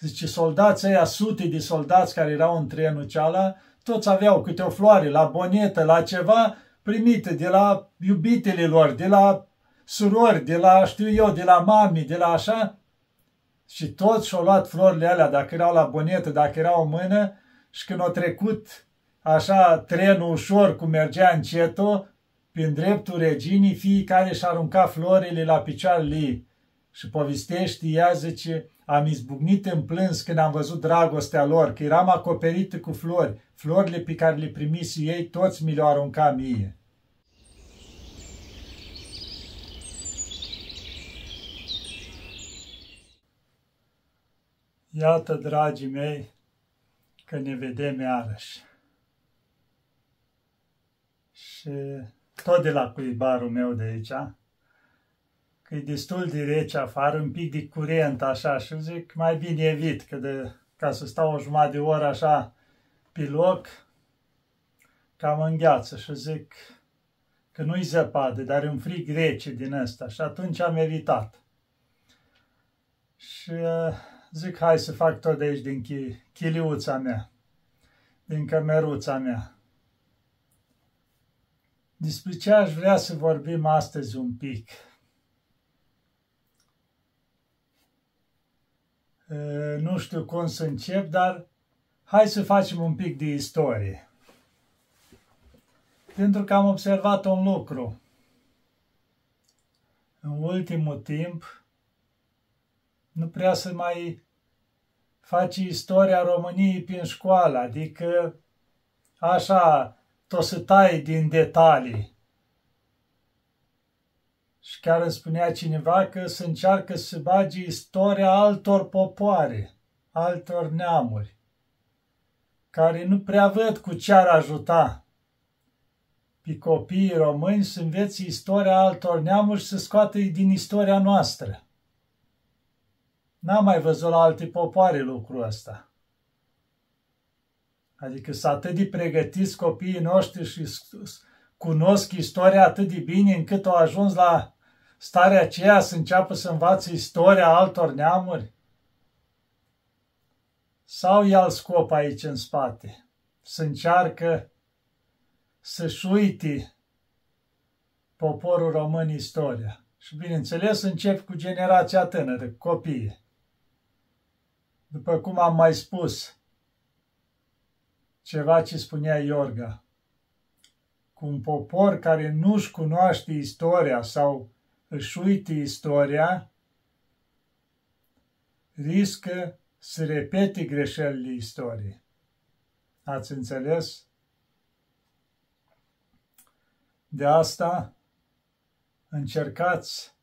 Zice, soldații ăia, sute de soldați care erau în trenul ceala, toți aveau câte o floare la bonetă, la ceva primite de la iubitele lor, de la surori, de la, știu eu, de la mami, de la așa. Și toți și-au luat florile alea, dacă erau la bonetă, dacă erau în mână, și când au trecut așa trenul ușor cum mergea încetul, prin dreptul reginii, fiecare și arunca florile la picioarele ei. Și povestește ea, zice, am izbucnit în plâns când am văzut dragostea lor, că eram acoperită cu flori. Florile pe care le primisi ei, toți mi le-au aruncat mie. Iată, dragii mei, că ne vedem iarăși. Și tot de la cuibarul meu de aici, că e destul de rece afară, un pic de curent așa și zic mai bine evit, că de, ca să stau o jumătate de oră așa pe loc, cam îngheață și zic că nu-i zăpadă, dar e un frig rece din ăsta și atunci am evitat. Și uh, zic, hai să fac tot de aici din chiliuța mea, din cămeruța mea. Despre ce aș vrea să vorbim astăzi un pic. Nu știu cum să încep, dar hai să facem un pic de istorie. Pentru că am observat un lucru. În ultimul timp, nu prea să mai face istoria României prin școală, adică așa, tot să tai din detalii. Și chiar îmi spunea cineva că se încearcă să bage istoria altor popoare, altor neamuri, care nu prea văd cu ce ar ajuta pe copiii români să învețe istoria altor neamuri și să scoată din istoria noastră. N-am mai văzut la alte popoare lucrul ăsta. Adică să atât de pregătiți copiii noștri și cunosc istoria atât de bine încât au ajuns la starea aceea să înceapă să învațe istoria altor neamuri? Sau e alt scop aici în spate? Să încearcă să-și uite poporul român istoria. Și bineînțeles încep cu generația tânără, copiii. După cum am mai spus, ceva ce spunea Iorga, cu un popor care nu-și cunoaște istoria sau își uite istoria, riscă să repete greșelile istoriei. Ați înțeles? De asta încercați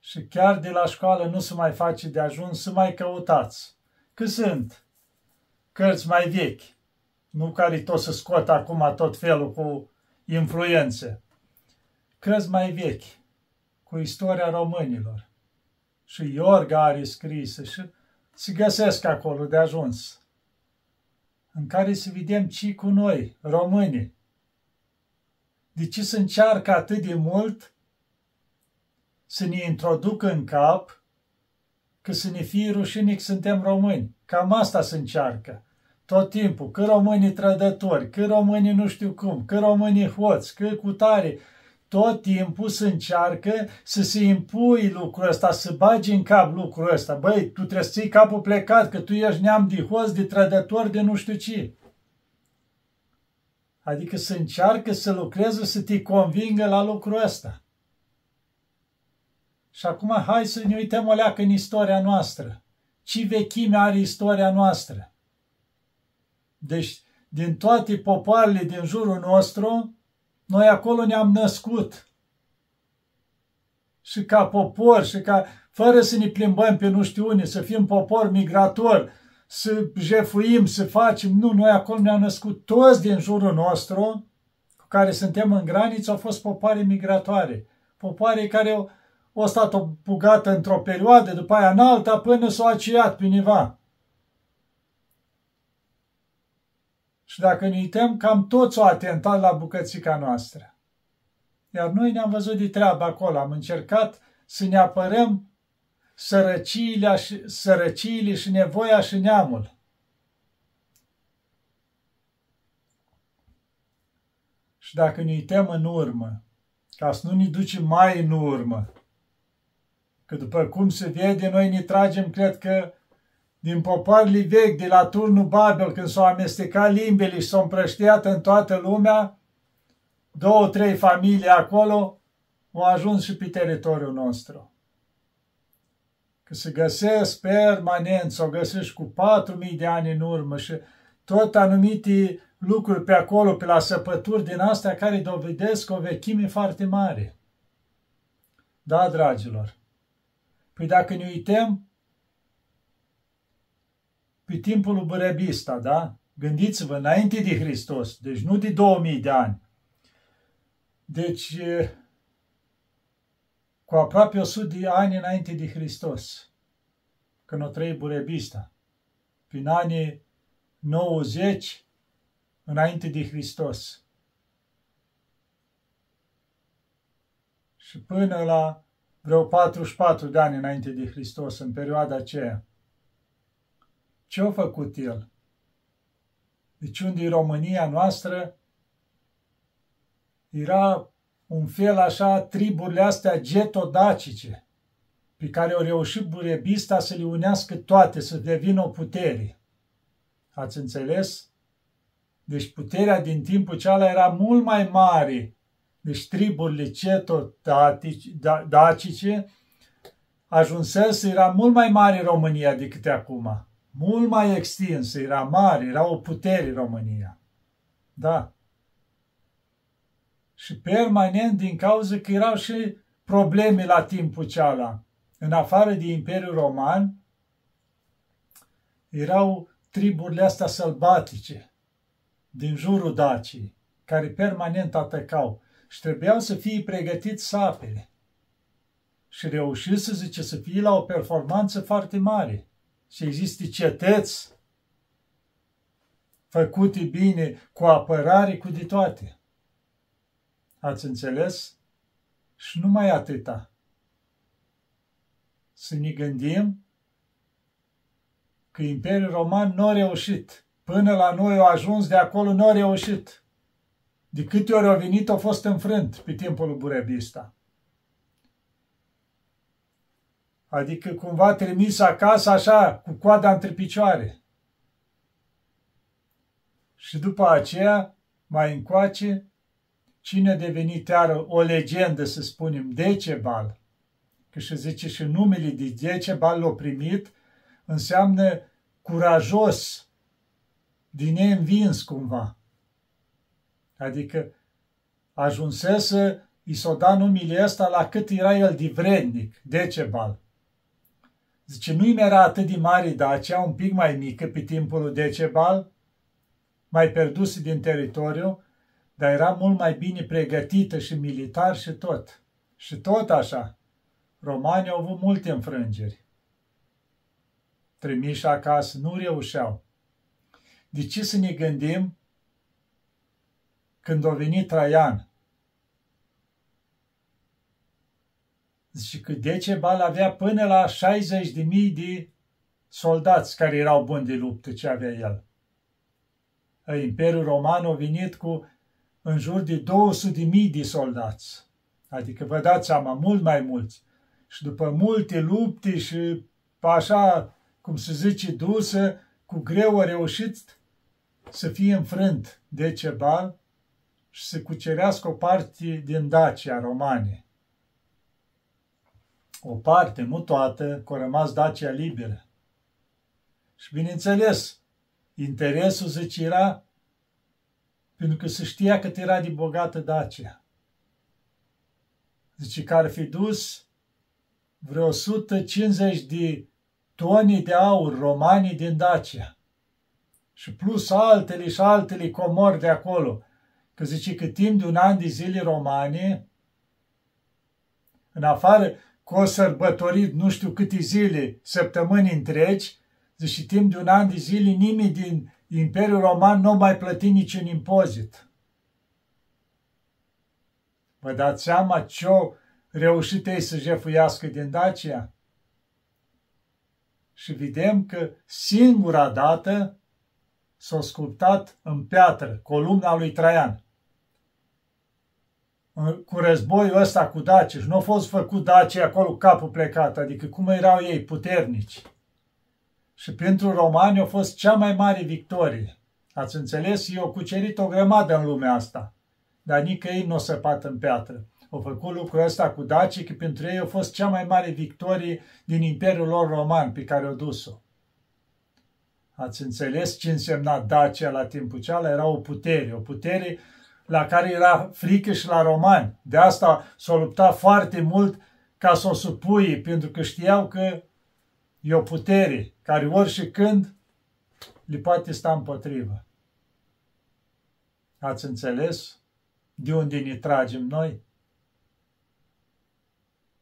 și chiar de la școală nu se mai face de ajuns să mai căutați. Că sunt cărți mai vechi, nu care tot să scot acum tot felul cu influențe. Cărți mai vechi, cu istoria românilor. Și Iorga are scrisă și se găsesc acolo de ajuns. În care să vedem ce cu noi, românii. De ce se încearcă atât de mult să ne introducă în cap că să ne fie rușine că suntem români. Cam asta se încearcă. Tot timpul, că românii trădători, că românii nu știu cum, că românii hoți, că cu tare. Tot timpul se încearcă să se impui lucrul ăsta, să bagi în cap lucrul ăsta. Băi, tu trebuie să ții capul plecat, că tu ești neam de hoți, de trădători, de nu știu ce. Adică să încearcă să lucreze, să te convingă la lucrul ăsta. Și acum hai să ne uităm o leacă în istoria noastră. Ce vechime are istoria noastră? Deci, din toate popoarele din jurul nostru, noi acolo ne-am născut. Și ca popor, și ca, fără să ne plimbăm pe nu știu unde, să fim popor migrator, să jefuim, să facem, nu, noi acolo ne-am născut toți din jurul nostru, cu care suntem în graniță, au fost popoare migratoare. Popoare care au o stat o bugată într-o perioadă, după aia în alta, până s-o aciat pe niva. Și dacă ne uităm, cam toți au atentat la bucățica noastră. Iar noi ne-am văzut de treabă acolo, am încercat să ne apărăm, sărăciile, sărăciile și nevoia și neamul. Și dacă ne uităm în urmă, ca să nu ne ducem mai în urmă, că după cum se vede, noi ne tragem, cred că, din popoarele vechi, de la turnul Babel, când s-au amestecat limbele și s-au împrăștiat în toată lumea, două, trei familii acolo au ajuns și pe teritoriul nostru. Că se găsesc permanent, s-o găsești cu patru mii de ani în urmă și tot anumite lucruri pe acolo, pe la săpături din astea care dovedesc o vechime foarte mare. Da, dragilor? Păi dacă ne uităm pe timpul lui Bărebista, da? Gândiți-vă, înainte de Hristos, deci nu de 2000 de ani. Deci, cu aproape 100 de ani înainte de Hristos, când o trăi Burebista, prin anii 90 înainte de Hristos. Și până la vreo 44 de ani înainte de Hristos, în perioada aceea. Ce a făcut el? Deci unde România noastră era un fel așa triburile astea getodacice, pe care au reușit Burebista să le unească toate, să devină o putere. Ați înțeles? Deci puterea din timpul cealaltă era mult mai mare. Deci triburile ceto-dacice ajunsese, era mult mai mare România decât acum. Mult mai extinsă, era mare, era o putere România. Da. Și permanent din cauza că erau și probleme la timpul cealaltă. În afară de Imperiul Roman, erau triburile astea sălbatice din jurul Dacii, care permanent atacau și trebuiau să fie pregătiți sapele. Și reușit să zice să fie la o performanță foarte mare. Și există cetăți făcute bine, cu apărare, cu de toate. Ați înțeles? Și numai atâta. Să ne gândim că Imperiul Roman nu a reușit Până la noi au ajuns, de acolo nu au reușit. De câte ori au venit, au fost înfrânt pe timpul lui Burebista. Adică cumva trimis acasă așa, cu coada între picioare. Și după aceea, mai încoace, cine a devenit iară o legendă, să spunem, Decebal, că și zice și numele de Decebal l-a primit, înseamnă curajos, din neînvins cumva. Adică ajunsese, i s-o da numele ăsta la cât era el de vrednic, Decebal. Zice, nu-i era atât de mare Dacia, un pic mai mică pe timpul lui Decebal, mai perduse din teritoriu, dar era mult mai bine pregătită și militar și tot. Și tot așa. Romanii au avut multe înfrângeri. Trimiși acasă, nu reușeau. De ce să ne gândim când a venit Traian? Zice că Decebal avea până la 60.000 de soldați care erau buni de luptă ce avea el. Imperiul Roman a venit cu în jur de 200.000 de soldați. Adică vă dați seama, mult mai mulți. Și după multe lupte și așa, cum se zice, dusă, cu greu a reușit să fie înfrânt de Cebal și să cucerească o parte din Dacia romane. O parte, nu toată, că a rămas Dacia liberă. Și bineînțeles, interesul zice era pentru că se știa cât era de bogată Dacia. Zice că ar fi dus vreo 150 de toni de aur romani din Dacia și plus altele și altele comori de acolo. Că zice că timp de un an de zile romane, în afară că o sărbătorit nu știu câte zile, săptămâni întregi, zice timp de un an de zile nimeni din Imperiul Roman nu mai plăti niciun impozit. Vă dați seama ce-o reușit ei să jefuiască din Dacia? și vedem că singura dată s-a sculptat în piatră columna lui Traian. Cu războiul ăsta cu Daciș și nu a fost făcut Daci acolo capul plecat, adică cum erau ei puternici. Și pentru romani a fost cea mai mare victorie. Ați înțeles? Eu cucerit o grămadă în lumea asta, dar nici ei nu o săpat în piatră. Au făcut lucrul ăsta cu dacii, că pentru ei a fost cea mai mare victorie din Imperiul lor roman pe care au dus-o. Ați înțeles ce însemna Dacia la timpul ceala? Era o putere, o putere la care era frică și la romani. De asta s-au luptat foarte mult ca să o supui, pentru că știau că e o putere care ori și când le poate sta împotrivă. Ați înțeles de unde ne tragem noi?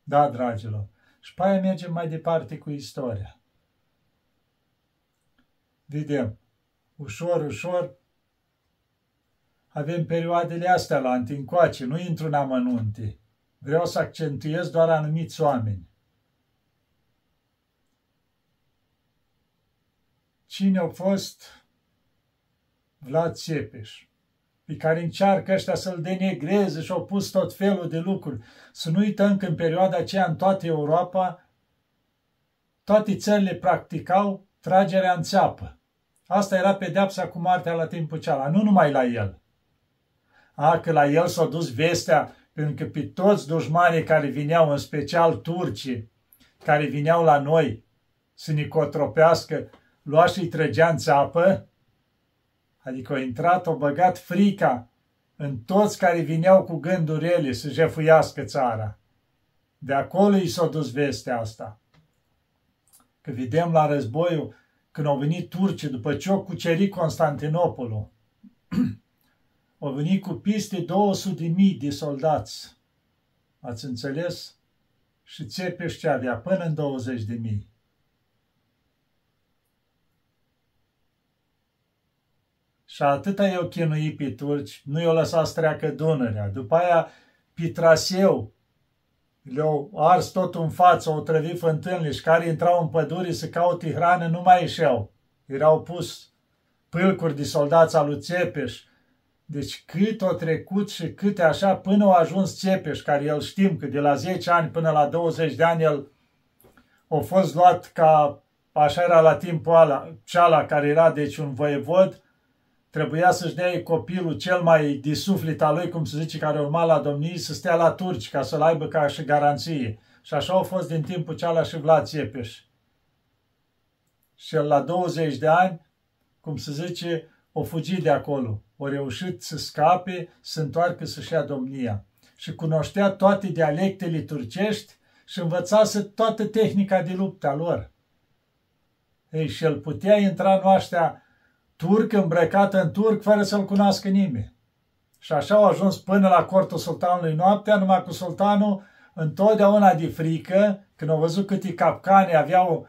Da, dragilor. Și pe aia mergem mai departe cu istoria. Vedem, ușor, ușor, avem perioadele astea la antincoace, nu intru în amănunte. Vreau să accentuez doar anumiți oameni. Cine a fost Vlad Țepeș? pe care încearcă ăștia să-l denegreze și au pus tot felul de lucruri. Să nu uităm că în perioada aceea în toată Europa toate țările practicau tragerea în țeapă. Asta era pedeapsa cu moartea la timpul ceala, nu numai la el. A, că la el s-a dus vestea, pentru că pe toți dușmanii care vineau, în special turcii, care vineau la noi să ne cotropească, lua și-i trăgea în țeapă, Adică a intrat, a băgat frica în toți care vineau cu gânduri ele să jefuiască țara. De acolo i s-a dus vestea asta. Că vedem la războiul, când au venit turcii, după ce au cucerit Constantinopolul, au venit cu piste 200 de mii de soldați. Ați înțeles? Și Țepeș ce avea până în 20 de mii. Și atâta i-au chinuit pe turci, nu i-au lăsat să treacă Dunărea. După aia, pe traseu, le-au ars tot în față, au trăvit fântânile și care intrau în pădure să caute hrană nu mai ieșeau. Erau pus pâlcuri de soldați al lui Țepeș. Deci cât o trecut și câte așa până au ajuns Țepeș, care el știm că de la 10 ani până la 20 de ani el a fost luat ca, așa era la timpul ala, ceala care era deci un voievod, trebuia să-și dea copilul cel mai disuflit al lui, cum se zice, care urma la domnii, să stea la turci, ca să-l aibă ca și garanție. Și așa au fost din timpul ceala și Vlad Țepeș. Și el la 20 de ani, cum se zice, o fugit de acolo. O reușit să scape, să întoarcă să-și ia domnia. Și cunoștea toate dialectele turcești și învățase toată tehnica de luptă a lor. Ei, și el putea intra în oaștea turc îmbrăcat în turc fără să-l cunoască nimeni. Și așa au ajuns până la cortul sultanului noaptea, numai cu sultanul întotdeauna de frică, când au văzut câte capcane aveau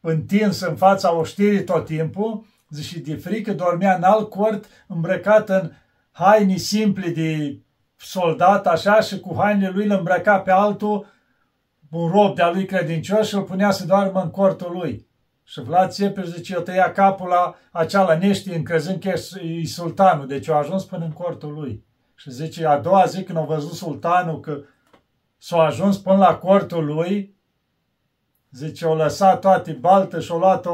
întins în fața oștirii tot timpul, zice, de frică dormea în alt cort, îmbrăcat în haine simple de soldat, așa, și cu hainele lui îl îmbrăca pe altul, un rob de-a lui credincios și îl punea să doarmă în cortul lui. Și Vlad Țepeș zice, eu tăia capul la acea nești încrezând că e sultanul, deci a ajuns până în cortul lui. Și zice, a doua zi când a văzut sultanul că s-a ajuns până la cortul lui, zice, au lăsat toate baltă și au luat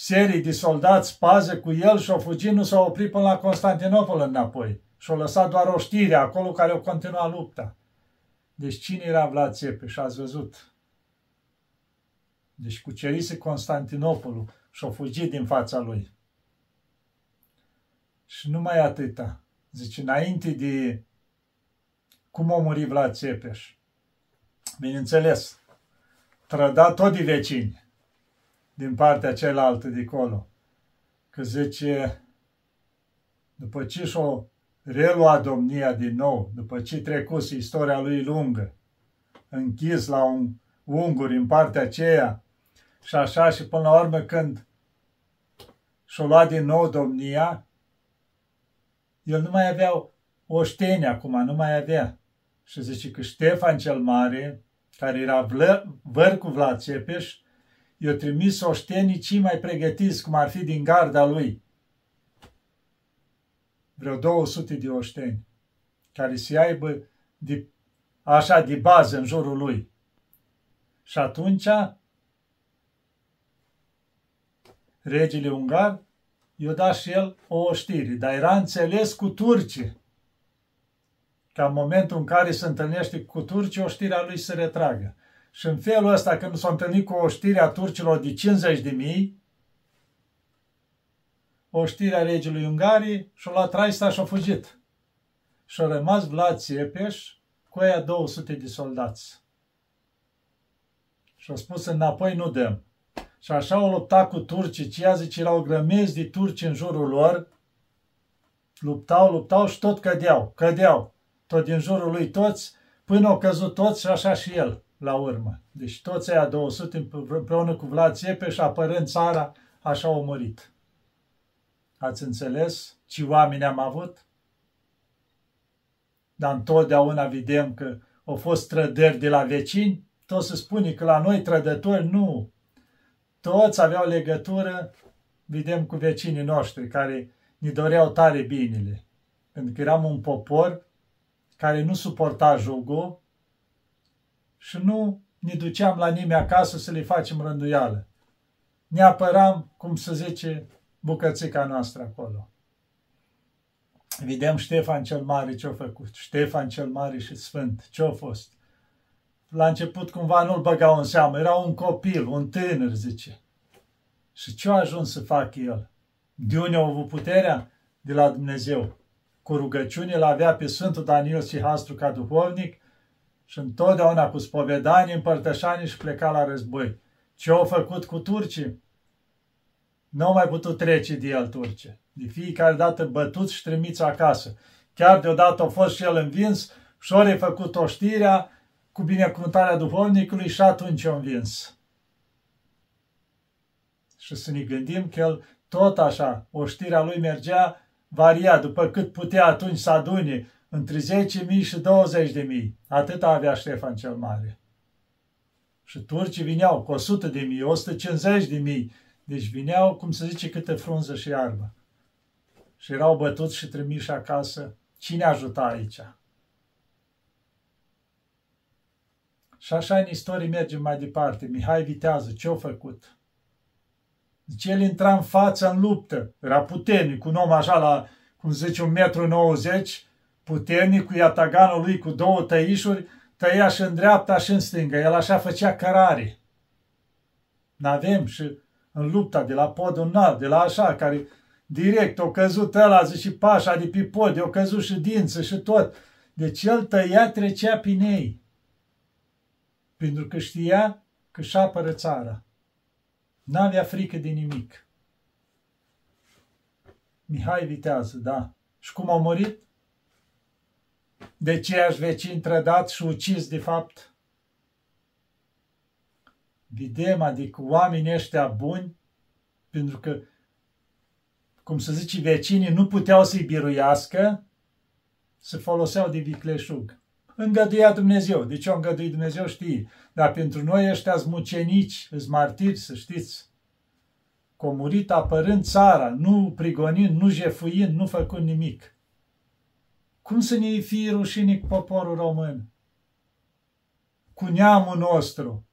o serie de soldați pază cu el și au fugit, nu s-au oprit până la Constantinopol înapoi. Și au lăsat doar o știre acolo care au continuat lupta. Deci cine era Vlad Țepeș? Ați văzut deci cucerise Constantinopolul și a fugit din fața lui. Și numai atâta. Zice, înainte de cum a murit Vlad Țepeș. Bineînțeles, trăda tot de vecini din partea cealaltă de acolo. Că zice, după ce și-o relua domnia din nou, după ce trecuse istoria lui lungă, închis la un unguri în partea aceea, și așa și până la urmă când și-o lua din nou domnia, el nu mai avea oșteni acum, nu mai avea. Și zice că Ștefan cel Mare, care era vlă, văr cu Vlad Țepeș, i-a trimis oștenii cei mai pregătiți, cum ar fi din garda lui. Vreo 200 de oșteni, care să aibă de, așa de bază în jurul lui. Și atunci, regele ungar i-a dat și el o oștire, dar era înțeles cu turcii. Ca în momentul în care se întâlnește cu turcii, oștirea lui se retragă. Și în felul ăsta, când s-a întâlnit cu oștirea turcilor de 50 de mii, oștirea regelui Ungarii și-a luat traista și-a fugit. Și-a rămas Vlad Țepeș cu aia 200 de soldați. Și-a spus înapoi nu dăm. Și așa au luptat cu turcii, ceea zice, erau grămezi de turci în jurul lor, luptau, luptau și tot cădeau, cădeau, tot din jurul lui toți, până au căzut toți și așa și el la urmă. Deci toți aia 200 împreună cu Vlad Țepeș și apărând țara, așa au murit. Ați înțeles ce oameni am avut? Dar întotdeauna vedem că au fost trădări de la vecini, tot se spune că la noi trădători nu. Toți aveau legătură, vedem, cu vecinii noștri care ne doreau tare binele. Pentru că eram un popor care nu suporta jugul și nu ne duceam la nimeni acasă să le facem rânduială. Ne apăram, cum să zice, bucățica noastră acolo. Vedem Ștefan cel Mare ce-a făcut. Ștefan cel Mare și Sfânt. Ce-a fost? La început cumva nu-l băgau în seamă. Era un copil, un tânăr, zice. Și ce a ajuns să facă el? De unde a avut puterea? De la Dumnezeu. Cu rugăciune l avea pe Sfântul Daniel și Hastru ca duhovnic și întotdeauna cu spovedanie, împărtășanie și pleca la război. Ce au făcut cu turcii? Nu au mai putut trece de el turce. De fiecare dată bătuți și trimiți acasă. Chiar deodată a fost și el învins și ori făcut oștirea cu binecuvântarea duhovnicului și atunci a învins. Și să ne gândim că el tot așa, oștirea lui mergea varia după cât putea atunci să adune între 10.000 și 20.000. Atât avea Ștefan cel Mare. Și turcii vineau cu 100 de mii, 150 de mii. Deci vineau, cum se zice, câte frunză și iarbă. Și erau bătuți și trimiși acasă. Cine ajuta aici? Și așa în istorie mergem mai departe. Mihai Vitează, ce-a făcut? Deci el intra în față în luptă. Era puternic, un om așa la, cum zice, un metru 90, puternic, cu iataganul lui cu două tăișuri, tăia și în dreapta și în stânga. El așa făcea cărare. N-avem și în lupta de la podul înalt, de la așa, care direct o căzut ăla, zice, pașa de pe pod, o căzut și dință și tot. Deci el tăia, trecea pe ei. Pentru că știa că și apără țara. N-avea frică de nimic. Mihai Vitează, da. Și cum a murit? De ce aș vecin trădat și ucis de fapt? Vedem, adică oamenii ăștia buni, pentru că, cum să zice, vecinii nu puteau să-i biruiască, se foloseau de vicleșug. Îngăduia Dumnezeu. De ce o îngăduit Dumnezeu știi. Dar pentru noi ăștia mucenici, îți martiri, să știți. Comurit apărând țara, nu prigonind, nu jefuind, nu făcând nimic. Cum să ne fie rușine cu poporul român? Cu neamul nostru?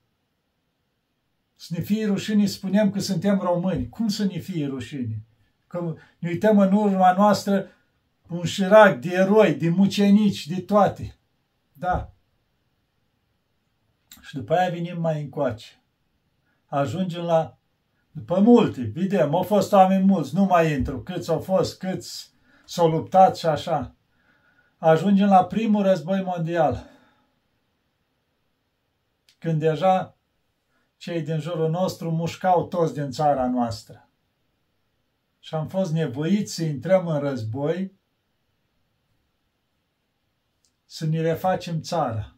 Să ne fie rușine, spunem că suntem români. Cum să ne fie rușine? Că ne uităm în urma noastră un șirac de eroi, de mucenici, de toate. Da. Și după aia venim mai încoace. Ajungem la, după multe, vedem, au fost oameni mulți, nu mai intru, câți au fost, câți s-au luptat și așa ajungem la primul război mondial, când deja cei din jurul nostru mușcau toți din țara noastră. Și am fost nevoiți să intrăm în război, să ne refacem țara.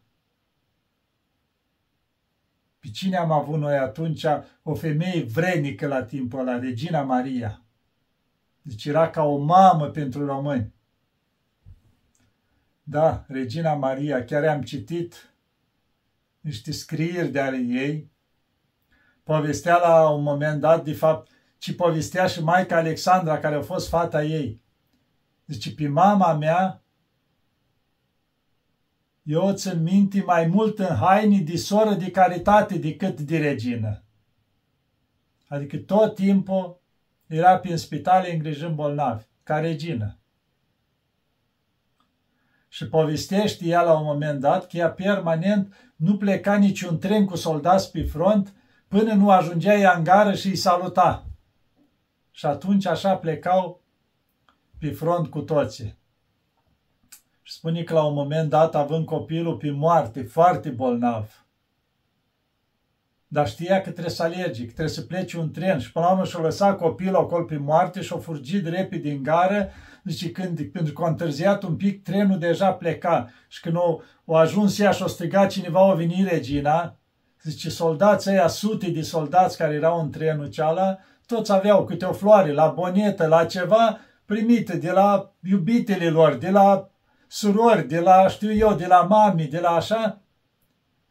Pe cine am avut noi atunci? O femeie vrenică la timpul ăla, Regina Maria. Deci era ca o mamă pentru români. Da, Regina Maria, chiar am citit niște scrieri de ale ei, povestea la un moment dat, de fapt, ci povestea și Maica Alexandra, care a fost fata ei. Zice, pe mama mea, eu o țin minte mai mult în haine de soră de caritate decât de regină. Adică tot timpul era prin spitale îngrijind bolnavi, ca regină. Și povestește ea la un moment dat că ea permanent nu pleca niciun tren cu soldați pe front până nu ajungea ea în gară și îi saluta. Și atunci așa plecau pe front cu toții. Și spune că la un moment dat, având copilul pe moarte, foarte bolnav, dar știa că trebuie să alergi, că trebuie să plece un tren și până la urmă și-a lăsat copilul acolo pe moarte și-a furgit repede în gară, zice, când, pentru că a întârziat un pic, trenul deja pleca. Și când o, o ajuns ea și-a strigat cineva, o venit regina, zice, soldații ăia, sute de soldați care erau în trenul ceala, toți aveau câte o floare, la bonetă, la ceva primite de la iubitele lor, de la surori, de la, știu eu, de la mami, de la așa,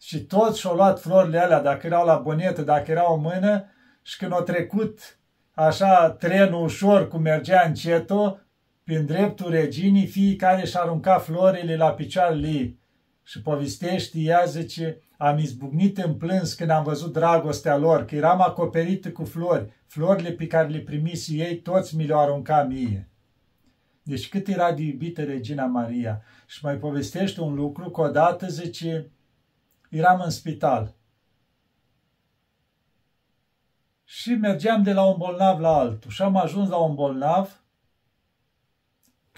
și toți și-au luat florile alea, dacă erau la bonetă, dacă erau în mână, și când au trecut așa trenul ușor cum mergea încetul, prin dreptul reginii, fiecare și arunca florile la picioarele ei. Și povestește, ea zice, am izbucnit în plâns când am văzut dragostea lor, că eram acoperită cu flori. Florile pe care le primisi ei, toți mi le-au aruncat mie. Deci cât era de iubită Regina Maria. Și mai povestește un lucru, că odată, zice, eram în spital. Și mergeam de la un bolnav la altul. Și am ajuns la un bolnav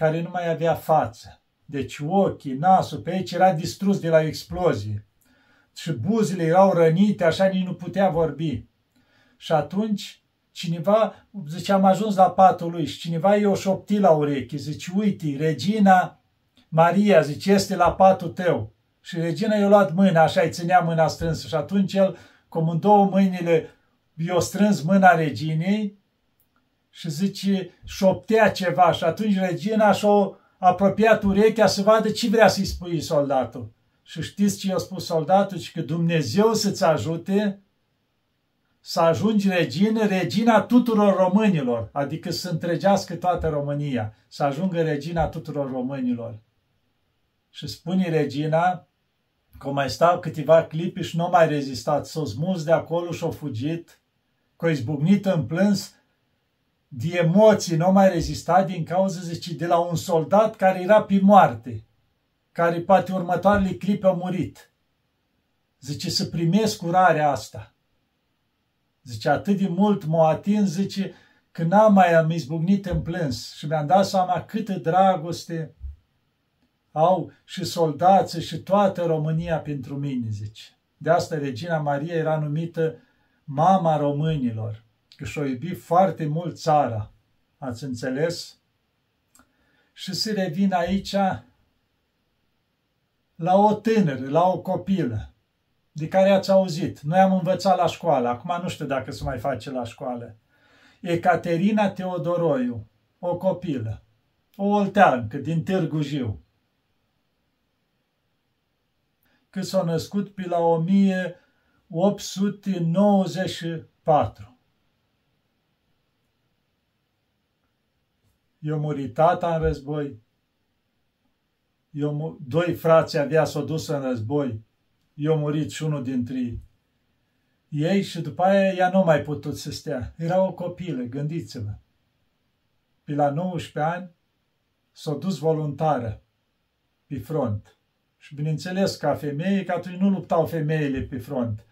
care nu mai avea față. Deci ochii, nasul, pe aici era distrus de la explozie. Și buzile erau rănite, așa nici nu putea vorbi. Și atunci cineva, zice, am ajuns la patul lui și cineva i-o șopti la ureche, zice, uite, Regina Maria, zice, este la patul tău. Și regina i-a luat mâna, așa îi ținea mâna strânsă și atunci el, cum în două mâinile, i-a strâns mâna reginei și zice, șoptea ceva și atunci regina și-a apropiat urechea să vadă ce vrea să-i spui soldatul. Și știți ce i-a spus soldatul? Și că Dumnezeu să-ți ajute să ajungi regină, regina tuturor românilor, adică să întregească toată România, să ajungă regina tuturor românilor. Și spune regina, că mai stau câteva clipi și nu mai rezistat, s-o smuls de acolo și-o fugit, că o izbucnit în plâns, de emoții, nu mai rezistat din cauza, zice, de la un soldat care era pe moarte, care poate următoarele clipe a murit. Zice, să primesc curarea asta. Zice, atât de mult m-a atins, zice, că n-am mai am izbucnit în plâns și mi-am dat seama câtă dragoste au și soldații și toată România pentru mine, zice. De asta Regina Maria era numită Mama Românilor, că și-o iubi foarte mult țara. Ați înțeles? Și se revin aici la o tânără, la o copilă, de care ați auzit. Noi am învățat la școală, acum nu știu dacă se mai face la școală. Ecaterina Teodoroiu, o copilă, o olteancă din Târgu Jiu că s-a născut pe la 1894. Eu murit tata în război, eu, doi frați avea s-o dus în război, eu murit și unul dintre ei și după aia ea nu mai putut să stea. Era o copilă, gândiți-vă. Pe la 19 ani s-a dus voluntară pe front. Și bineînțeles, ca femeie, că atunci nu luptau femeile pe front,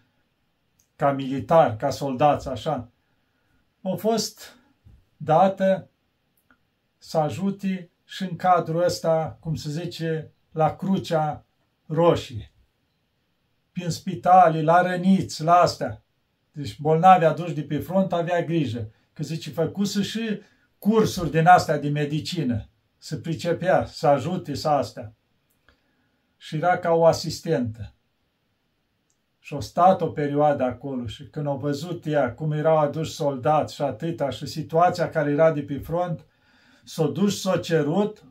ca militar, ca soldați, așa. Au fost dată să ajute și în cadrul ăsta, cum se zice, la Crucea Roșie. Prin spitale, la răniți, la astea. Deci bolnavi aduși de pe front avea grijă. Că zice, făcuse și cursuri din astea de medicină. Să pricepea, să ajute, să astea și era ca o asistentă. Și o stat o perioadă acolo și când au văzut ea cum erau aduși soldați și atâta și situația care era de pe front, s-a dus, s-a cerut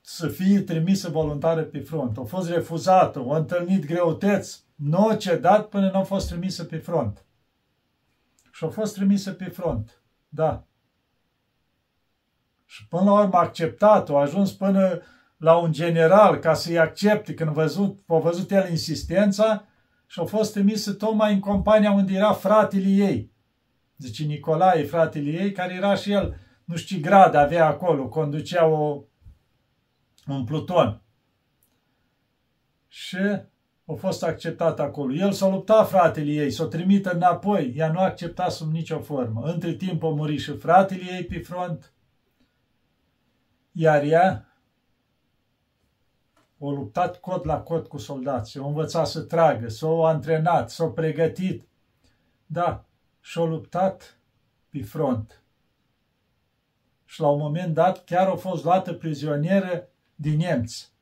să fie trimisă voluntară pe front. A fost refuzată, a întâlnit greutăți, nu a cedat până nu a fost trimisă pe front. Și a fost trimisă pe front. Da. Și până la urmă a acceptat-o, a ajuns până la un general ca să-i accepte când a văzut, a văzut el insistența și a fost trimisă tocmai în compania unde era fratele ei. Zice Nicolae, fratele ei, care era și el, nu știu ce grad avea acolo, conducea o, un pluton. Și a fost acceptat acolo. El s-a luptat fratele ei, s-a trimită înapoi, ea nu a acceptat sub nicio formă. Între timp a murit și fratele ei pe front, iar ea a luptat cot la cot cu soldații, a învățat să tragă, s-a antrenat, s-a pregătit. Da, și-a luptat pe front. Și la un moment dat chiar a fost luată prizonieră din nemți.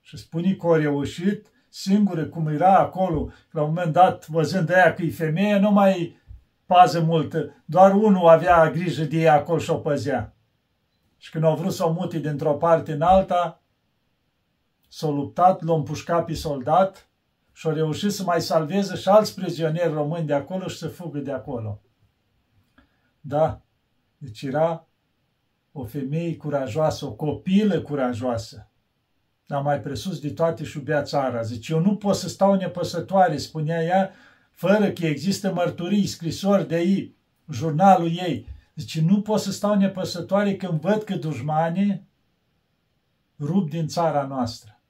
Și spune că a reușit singură cum era acolo, la un moment dat, văzând aia că e femeie, nu mai pază multă, doar unul avea grijă de ea acolo și o păzea. Și când au vrut să o mute dintr-o parte în alta, s-au luptat, l-au împușcat pe soldat și au reușit să mai salveze și alți prizonieri români de acolo și să fugă de acolo. Da, deci era o femeie curajoasă, o copilă curajoasă. Dar mai presus de toate și iubea țara. Zice, eu nu pot să stau nepăsătoare, spunea ea, fără că există mărturii, scrisori de ei, jurnalul ei. Zice, nu pot să stau nepăsătoare când văd că dușmanii rup din țara noastră.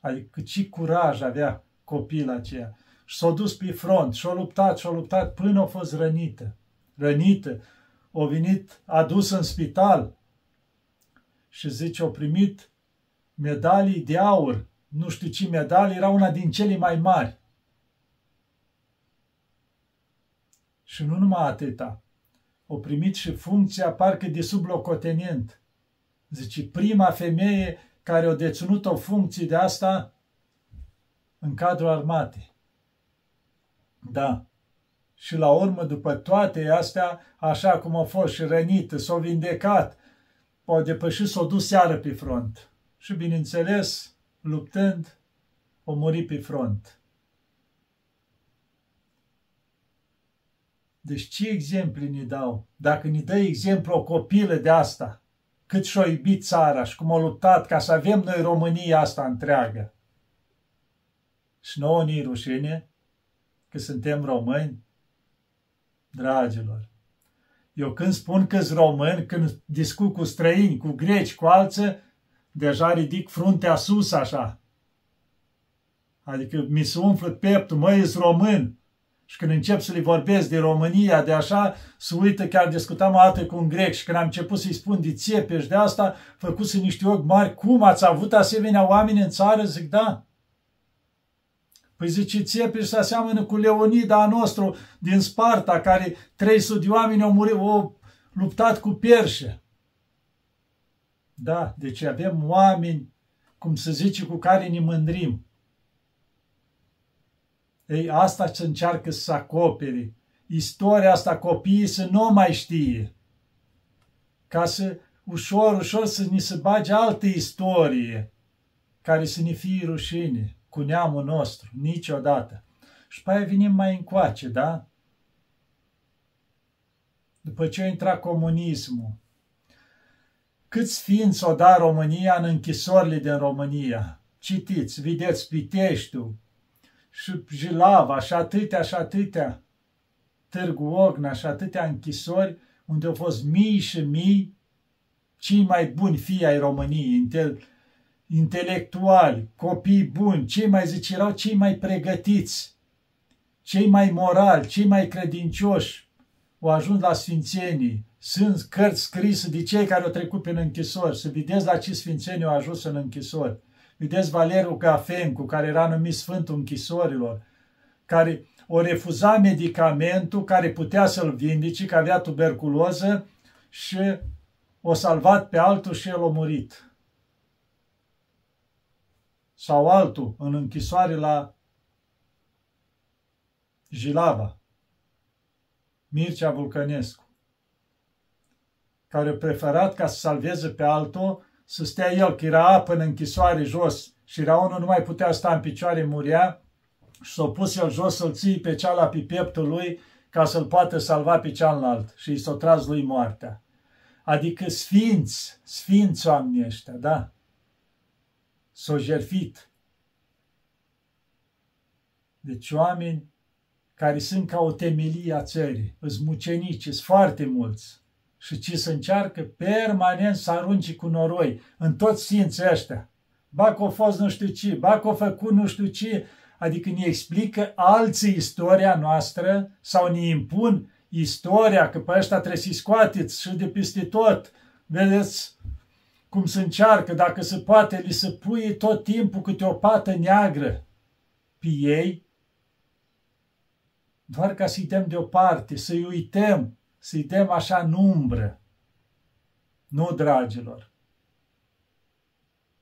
Adică ce curaj avea copila aceea. Și s-a dus pe front și a luptat și a luptat până a fost rănită. Rănită. O venit adus în spital și zice, au primit medalii de aur. Nu știu ce medalii, era una din cele mai mari. Și nu numai atâta. O primit și funcția parcă de sublocotenent. Zice, prima femeie care a deținut o funcție de asta în cadrul armatei. Da. Și la urmă, după toate astea, așa cum a fost și rănită, s-a vindecat, au depășit, s-a dus seară pe front. Și, bineînțeles, luptând, o muri pe front. Deci ce exemple ne dau? Dacă ne dă exemplu o copilă de asta, cât și-o iubit țara și cum a luptat ca să avem noi România asta întreagă. Și nouă ni rușine că suntem români, dragilor. Eu când spun că sunt român, când discut cu străini, cu greci, cu alții, deja ridic fruntea sus așa. Adică mi se umflă peptul, măi, sunt român. Și când încep să le vorbesc de România, de așa, să uită, chiar discutam o cu un grec și când am început să-i spun de țepeș de asta, făcuse niște ochi mari, cum ați avut asemenea oameni în țară? Zic, da. Păi zice, țepeș se aseamănă cu Leonida a nostru din Sparta, care 300 de oameni au murit, au luptat cu perșe. Da, deci avem oameni, cum să zice, cu care ne mândrim. Ei, asta ce încearcă să acopere. Istoria asta copiii să nu mai știe. Ca să ușor, ușor să ni se bage altă istorie care să ne fie rușine cu neamul nostru, niciodată. Și pe aia venim mai încoace, da? După ce a intrat comunismul, câți ființi o da România în închisorile din România? Citiți, vedeți Piteștiul, și Jilava și atâtea și atâtea Târgu Ogna și atâtea închisori unde au fost mii și mii cei mai buni fii ai României, intel, intelectuali, copii buni, cei mai zice, erau cei mai pregătiți, cei mai morali, cei mai credincioși, au ajuns la sfințenii. Sunt cărți scrise de cei care au trecut prin închisori. Să vedeți la ce sfințenii au ajuns în închisori. Vedeți Valeriu Gafencu, care era numit Sfântul Închisorilor, care o refuza medicamentul care putea să-l vindice, că avea tuberculoză și o salvat pe altul și el a murit. Sau altul în închisoare la Jilava, Mircea Vulcănescu, care a preferat ca să salveze pe altul să stea el, că era apă în închisoare jos și era unul nu mai putea sta în picioare, murea, și s-a pus el jos să-l ții pe ceala pe pieptul lui ca să-l poată salva pe cealalt și i s-a tras lui moartea. Adică sfinți, sfinți oamenii ăștia, da? S-au jerfit. Deci oameni care sunt ca o temelie a țării, îs mucenici, sunt foarte mulți. Și ce să încearcă permanent să arunci cu noroi în toți sfinții ăștia. Ba că a fost nu știu ce, ba că a făcut nu știu ce, adică ne explică alții istoria noastră sau ne impun istoria, că pe ăștia trebuie să-i scoateți și de peste tot. Vedeți cum se încearcă, dacă se poate, li se pui tot timpul câte o pată neagră pe ei, doar ca să-i dăm deoparte, să-i uităm, să-i dăm așa în umbră. Nu, dragilor.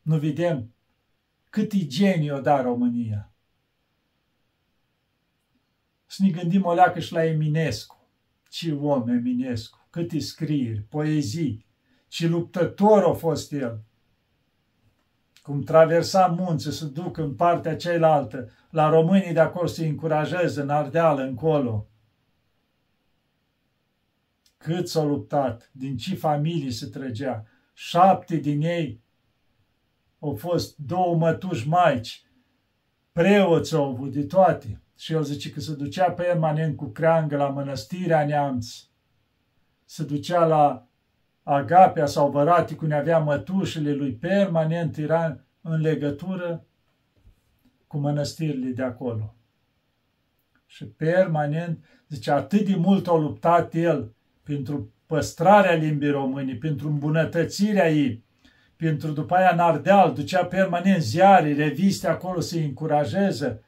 Nu vedem cât genii o da România. Să ne gândim o leacă și la Eminescu. Ce om Eminescu, câte scrieri, poezii, ce luptător a fost el. Cum traversa munții să ducă în partea cealaltă, la românii de acolo să-i încurajeze în Ardeală, încolo. Cât s-au luptat, din ce familii se trăgea. Șapte din ei au fost două mătuși maici, preoți au avut de toate. Și el zice că se ducea permanent cu creangă la mănăstirea Neamț, se ducea la Agapea sau Vărati, când avea mătușile lui, permanent era în legătură cu mănăstirile de acolo. Și permanent, zice, atât de mult a luptat el pentru păstrarea limbii române, pentru îmbunătățirea ei, pentru după aia în Ardeal, ducea permanent ziare, reviste acolo să-i încurajeze.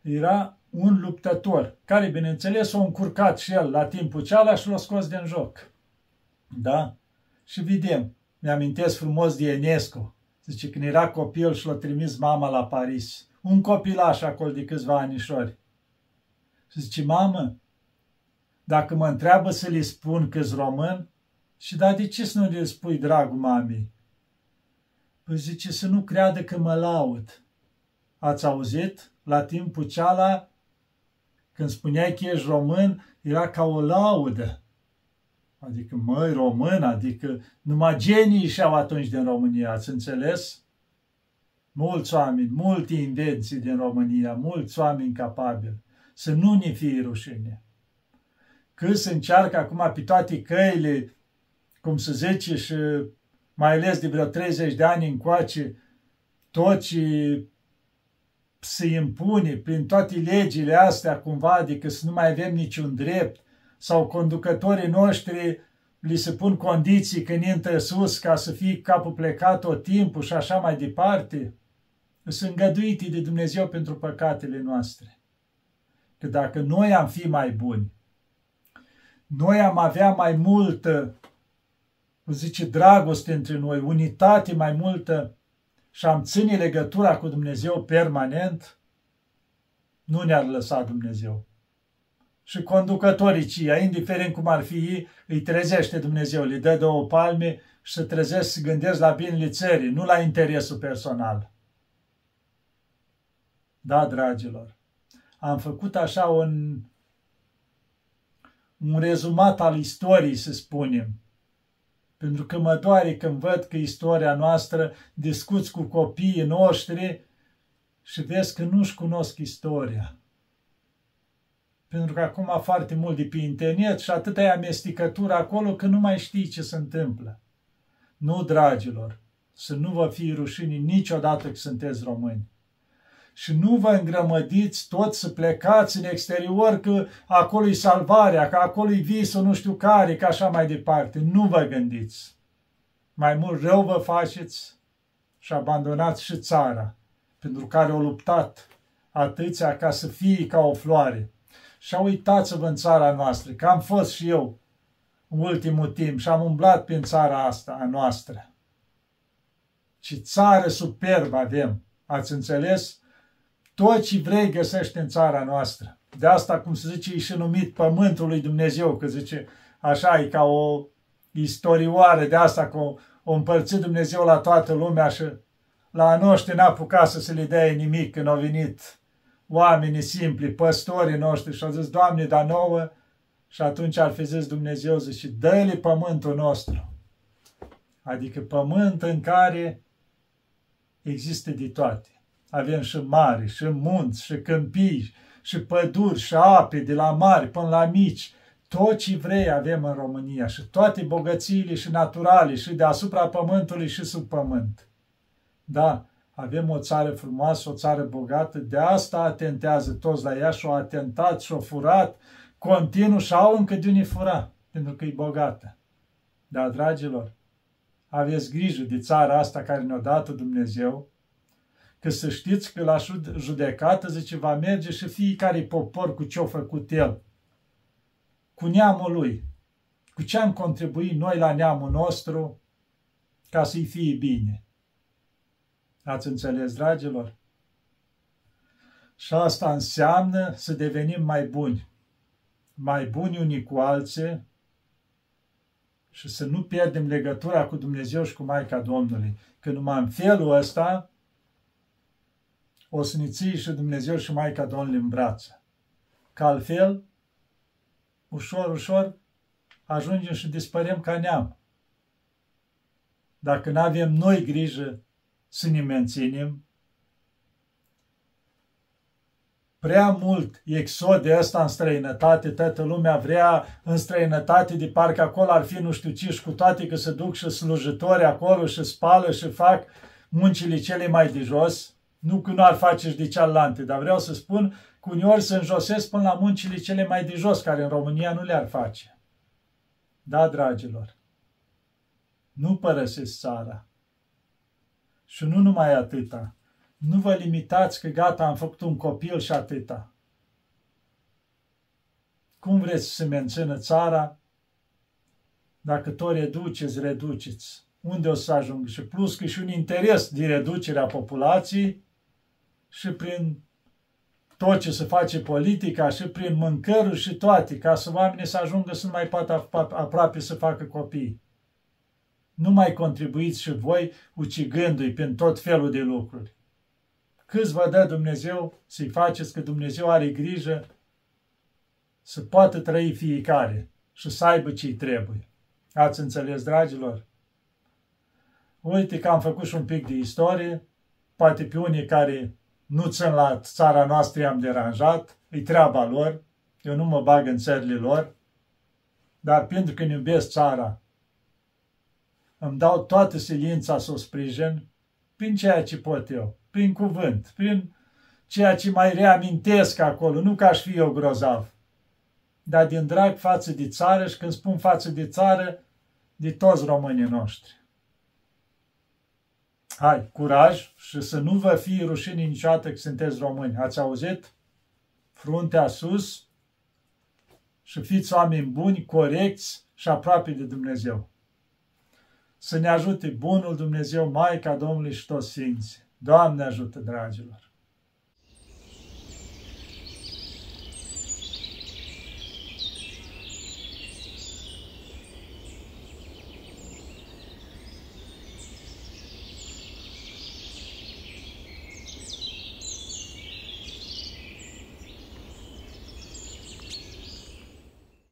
Era un luptător, care, bineînțeles, s-a încurcat și el la timpul ceala și l-a scos din joc. Da? Și vedem, mi-amintesc frumos de Enescu, zice, când era copil și l-a trimis mama la Paris, un copilaș acolo de câțiva anișori. Și zice, mamă, dacă mă întreabă să le spun că român, și da, de ce să nu le spui, dragul mamei? Păi zice să nu creadă că mă laud. Ați auzit? La timpul ceala, când spuneai că ești român, era ca o laudă. Adică, măi, român, adică numai genii și-au atunci din România, ați înțeles? Mulți oameni, multe invenții din România, mulți oameni capabili. Să nu ne fie rușine. Cât se încearcă acum pe toate căile, cum se zice, și mai ales de vreo 30 de ani încoace, tot ce se impune prin toate legile astea cumva, adică să nu mai avem niciun drept, sau conducătorii noștri li se pun condiții când intră sus ca să fie capul plecat tot timpul și așa mai departe, sunt îngăduite de Dumnezeu pentru păcatele noastre. Că dacă noi am fi mai buni, noi am avea mai multă zice, dragoste între noi, unitate mai multă și am ține legătura cu Dumnezeu permanent, nu ne-ar lăsa Dumnezeu. Și conducătorii cia, indiferent cum ar fi ei, îi trezește Dumnezeu, le dă două palme și se trezesc să gândesc la binele țării, nu la interesul personal. Da, dragilor, am făcut așa un, un rezumat al istoriei, să spunem, pentru că mă doare când văd că istoria noastră discuți cu copiii noștri și vezi că nu-și cunosc istoria. Pentru că acum foarte mult de pe internet și atâta e amestecătură acolo că nu mai știi ce se întâmplă. Nu, dragilor, să nu vă fie rușine niciodată că sunteți români și nu vă îngrămădiți toți să plecați în exterior că acolo e salvarea, că acolo e visul nu știu care, că așa mai departe. Nu vă gândiți. Mai mult rău vă faceți și abandonați și țara, pentru care au luptat atâția ca să fie ca o floare. Și uitați-vă în țara noastră, că am fost și eu în ultimul timp și am umblat prin țara asta a noastră. Ce țară superbă avem, ați înțeles? Tot ce vrei găsești în țara noastră. De asta, cum se zice, e și numit Pământul lui Dumnezeu, că zice, așa e ca o istorioară de asta, că o, o împărțit Dumnezeu la toată lumea și la noștri n-a apucat să se le dea nimic când au venit oamenii simpli, păstorii noștri și au zis, Doamne, dar nouă, și atunci ar fi zis Dumnezeu, zice, dă-le pământul nostru. Adică pământ în care există de toate. Avem și mari, și munți, și câmpii, și păduri, și ape, de la mari până la mici. Tot ce vrei avem în România și toate bogățiile și naturale și deasupra pământului și sub pământ. Da, avem o țară frumoasă, o țară bogată, de asta atentează toți la ea și au atentat și au furat continuu și au încă de unii fura, pentru că e bogată. Dar, dragilor, aveți grijă de țara asta care ne-a dat Dumnezeu, că să știți că la judecată, zice, va merge și fiecare popor cu ce-a făcut el, cu neamul lui, cu ce am contribuit noi la neamul nostru ca să-i fie bine. Ați înțeles, dragilor? Și asta înseamnă să devenim mai buni. Mai buni unii cu alții și să nu pierdem legătura cu Dumnezeu și cu Maica Domnului. Că numai în felul ăsta o să ne ții și Dumnezeu și Maica Domnului în brață. Că altfel, ușor, ușor, ajungem și dispărem ca neam. Dacă nu avem noi grijă să ne menținem, prea mult exod de ăsta în străinătate, toată lumea vrea în străinătate, de parcă acolo ar fi nu știu ce și cu toate că se duc și slujitori acolo și spală și fac muncile cele mai de jos, nu că nu ar face și de cealaltă, dar vreau să spun că uneori se înjosesc până la muncile cele mai de jos, care în România nu le-ar face. Da, dragilor, nu părăsiți țara. Și nu numai atâta. Nu vă limitați că gata, am făcut un copil și atâta. Cum vreți să se mențină țara dacă tot reduceți, reduceți? Unde o să ajung? Și plus că și un interes de reducerea populației și prin tot ce se face politica și prin mâncăruri și toate, ca să oamenii să ajungă să nu mai poată aproape să facă copii. Nu mai contribuiți și voi ucigându-i prin tot felul de lucruri. Câți vă dă Dumnezeu să-i faceți că Dumnezeu are grijă să poată trăi fiecare și să aibă ce trebuie. Ați înțeles, dragilor? Uite că am făcut și un pic de istorie, poate pe unii care nu țin la țara noastră i-am deranjat, e treaba lor, eu nu mă bag în țările lor, dar pentru că îmi iubesc țara, îmi dau toată silința să o sprijin prin ceea ce pot eu prin cuvânt, prin ceea ce mai reamintesc acolo, nu ca aș fi eu grozav, dar din drag față de țară și când spun față de țară, de toți românii noștri. Hai, curaj și să nu vă fie rușine niciodată că sunteți români. Ați auzit? Fruntea sus și fiți oameni buni, corecți și aproape de Dumnezeu. Să ne ajute bunul Dumnezeu, Maica Domnului și toți Sfinții. Doamne ajută, dragilor!